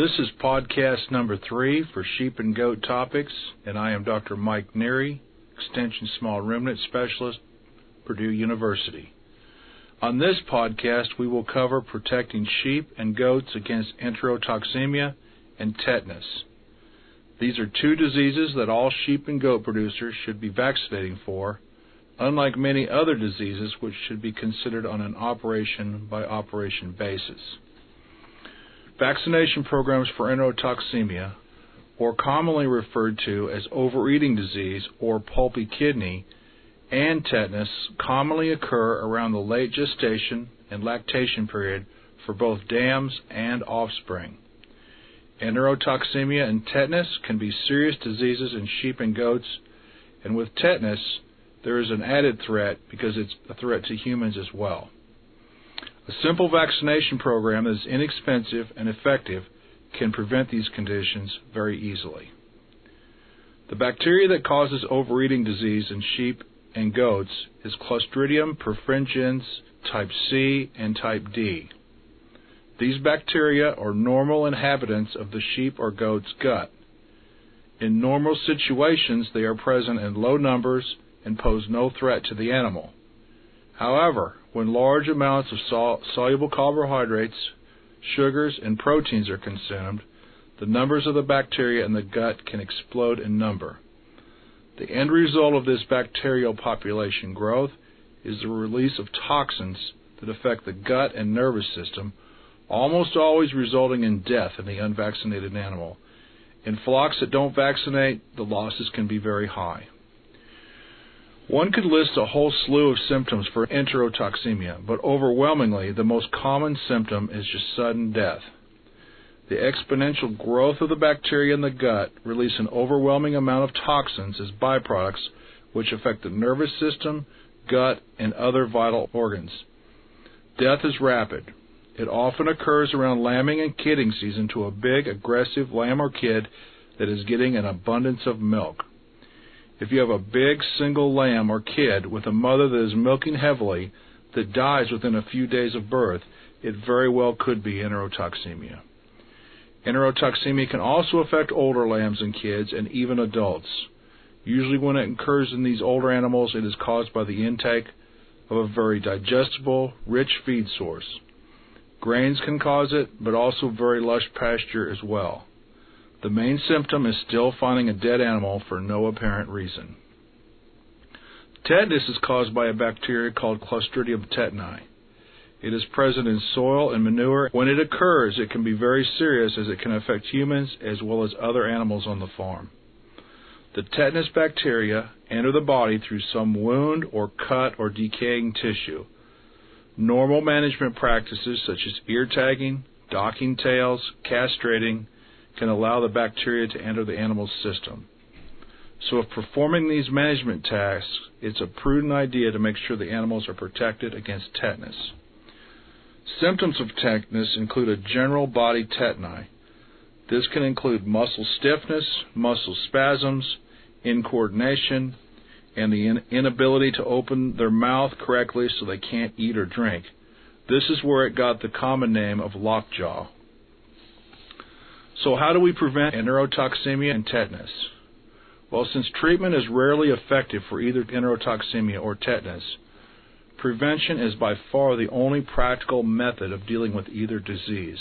This is podcast number three for Sheep and Goat Topics, and I am Dr. Mike Neary, Extension Small Ruminant Specialist, Purdue University. On this podcast, we will cover protecting sheep and goats against enterotoxemia and tetanus. These are two diseases that all sheep and goat producers should be vaccinating for, unlike many other diseases which should be considered on an operation by operation basis. Vaccination programs for enterotoxemia, or commonly referred to as overeating disease or pulpy kidney, and tetanus commonly occur around the late gestation and lactation period for both dams and offspring. Enterotoxemia and tetanus can be serious diseases in sheep and goats, and with tetanus, there is an added threat because it's a threat to humans as well. A simple vaccination program that is inexpensive and effective can prevent these conditions very easily. The bacteria that causes overeating disease in sheep and goats is Clostridium perfringens type C and type D. These bacteria are normal inhabitants of the sheep or goat's gut. In normal situations, they are present in low numbers and pose no threat to the animal. However, when large amounts of sol- soluble carbohydrates, sugars, and proteins are consumed, the numbers of the bacteria in the gut can explode in number. The end result of this bacterial population growth is the release of toxins that affect the gut and nervous system, almost always resulting in death in the unvaccinated animal. In flocks that don't vaccinate, the losses can be very high. One could list a whole slew of symptoms for enterotoxemia, but overwhelmingly the most common symptom is just sudden death. The exponential growth of the bacteria in the gut release an overwhelming amount of toxins as byproducts which affect the nervous system, gut, and other vital organs. Death is rapid. It often occurs around lambing and kidding season to a big, aggressive lamb or kid that is getting an abundance of milk. If you have a big single lamb or kid with a mother that is milking heavily that dies within a few days of birth, it very well could be enterotoxemia. Enterotoxemia can also affect older lambs and kids and even adults. Usually, when it occurs in these older animals, it is caused by the intake of a very digestible, rich feed source. Grains can cause it, but also very lush pasture as well. The main symptom is still finding a dead animal for no apparent reason. Tetanus is caused by a bacteria called Clostridium tetani. It is present in soil and manure. When it occurs, it can be very serious as it can affect humans as well as other animals on the farm. The tetanus bacteria enter the body through some wound or cut or decaying tissue. Normal management practices such as ear tagging, docking tails, castrating can allow the bacteria to enter the animal's system. So, if performing these management tasks, it's a prudent idea to make sure the animals are protected against tetanus. Symptoms of tetanus include a general body tetany. This can include muscle stiffness, muscle spasms, incoordination, and the inability to open their mouth correctly so they can't eat or drink. This is where it got the common name of lockjaw. So, how do we prevent enterotoxemia and tetanus? Well, since treatment is rarely effective for either enterotoxemia or tetanus, Prevention is by far the only practical method of dealing with either disease.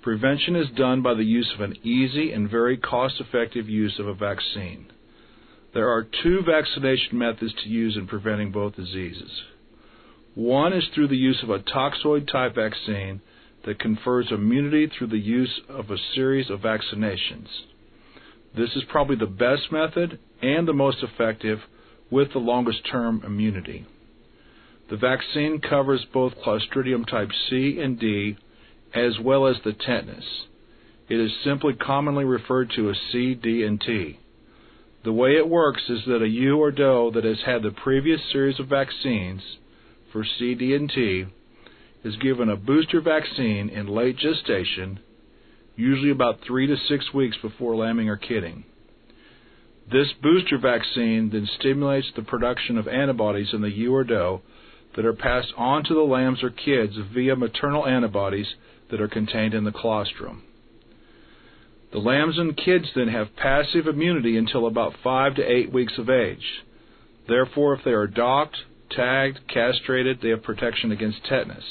Prevention is done by the use of an easy and very cost effective use of a vaccine. There are two vaccination methods to use in preventing both diseases. One is through the use of a toxoid type vaccine that confers immunity through the use of a series of vaccinations. This is probably the best method and the most effective with the longest term immunity. The vaccine covers both Clostridium type C and D, as well as the tetanus. It is simply commonly referred to as C, D, and T. The way it works is that a ewe or doe that has had the previous series of vaccines for C, D, and T is given a booster vaccine in late gestation, usually about three to six weeks before lambing or kidding. This booster vaccine then stimulates the production of antibodies in the ewe or doe that are passed on to the lambs or kids via maternal antibodies that are contained in the colostrum. The lambs and kids then have passive immunity until about 5 to 8 weeks of age. Therefore, if they are docked, tagged, castrated, they have protection against tetanus.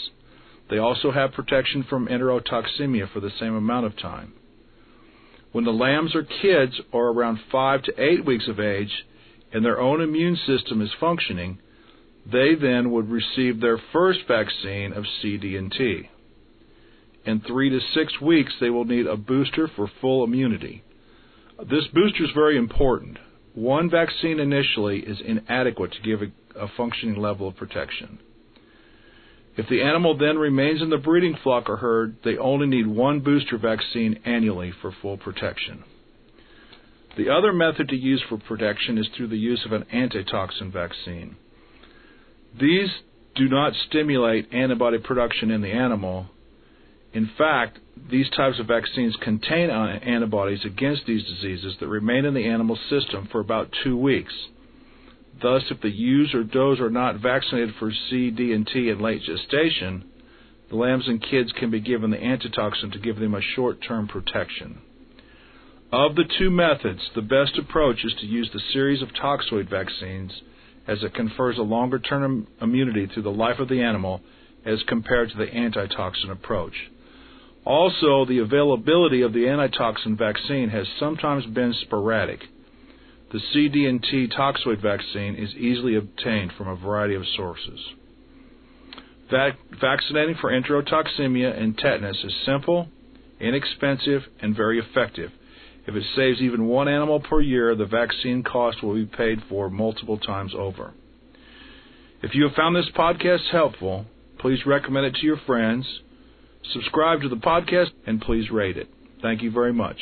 They also have protection from enterotoxemia for the same amount of time. When the lambs or kids are around 5 to 8 weeks of age and their own immune system is functioning, they then would receive their first vaccine of CD&T. In 3 to 6 weeks, they will need a booster for full immunity. This booster is very important. One vaccine initially is inadequate to give a, a functioning level of protection. If the animal then remains in the breeding flock or herd, they only need one booster vaccine annually for full protection. The other method to use for protection is through the use of an antitoxin vaccine. These do not stimulate antibody production in the animal. In fact, these types of vaccines contain antibodies against these diseases that remain in the animal system for about two weeks. Thus, if the ewes or does are not vaccinated for CD&T in late gestation, the lambs and kids can be given the antitoxin to give them a short-term protection. Of the two methods, the best approach is to use the series of toxoid vaccines as it confers a longer term immunity through the life of the animal as compared to the antitoxin approach. Also, the availability of the antitoxin vaccine has sometimes been sporadic. The CD&T toxoid vaccine is easily obtained from a variety of sources. Vac- vaccinating for enterotoxemia and tetanus is simple, inexpensive, and very effective. If it saves even one animal per year, the vaccine cost will be paid for multiple times over. If you have found this podcast helpful, please recommend it to your friends, subscribe to the podcast, and please rate it. Thank you very much.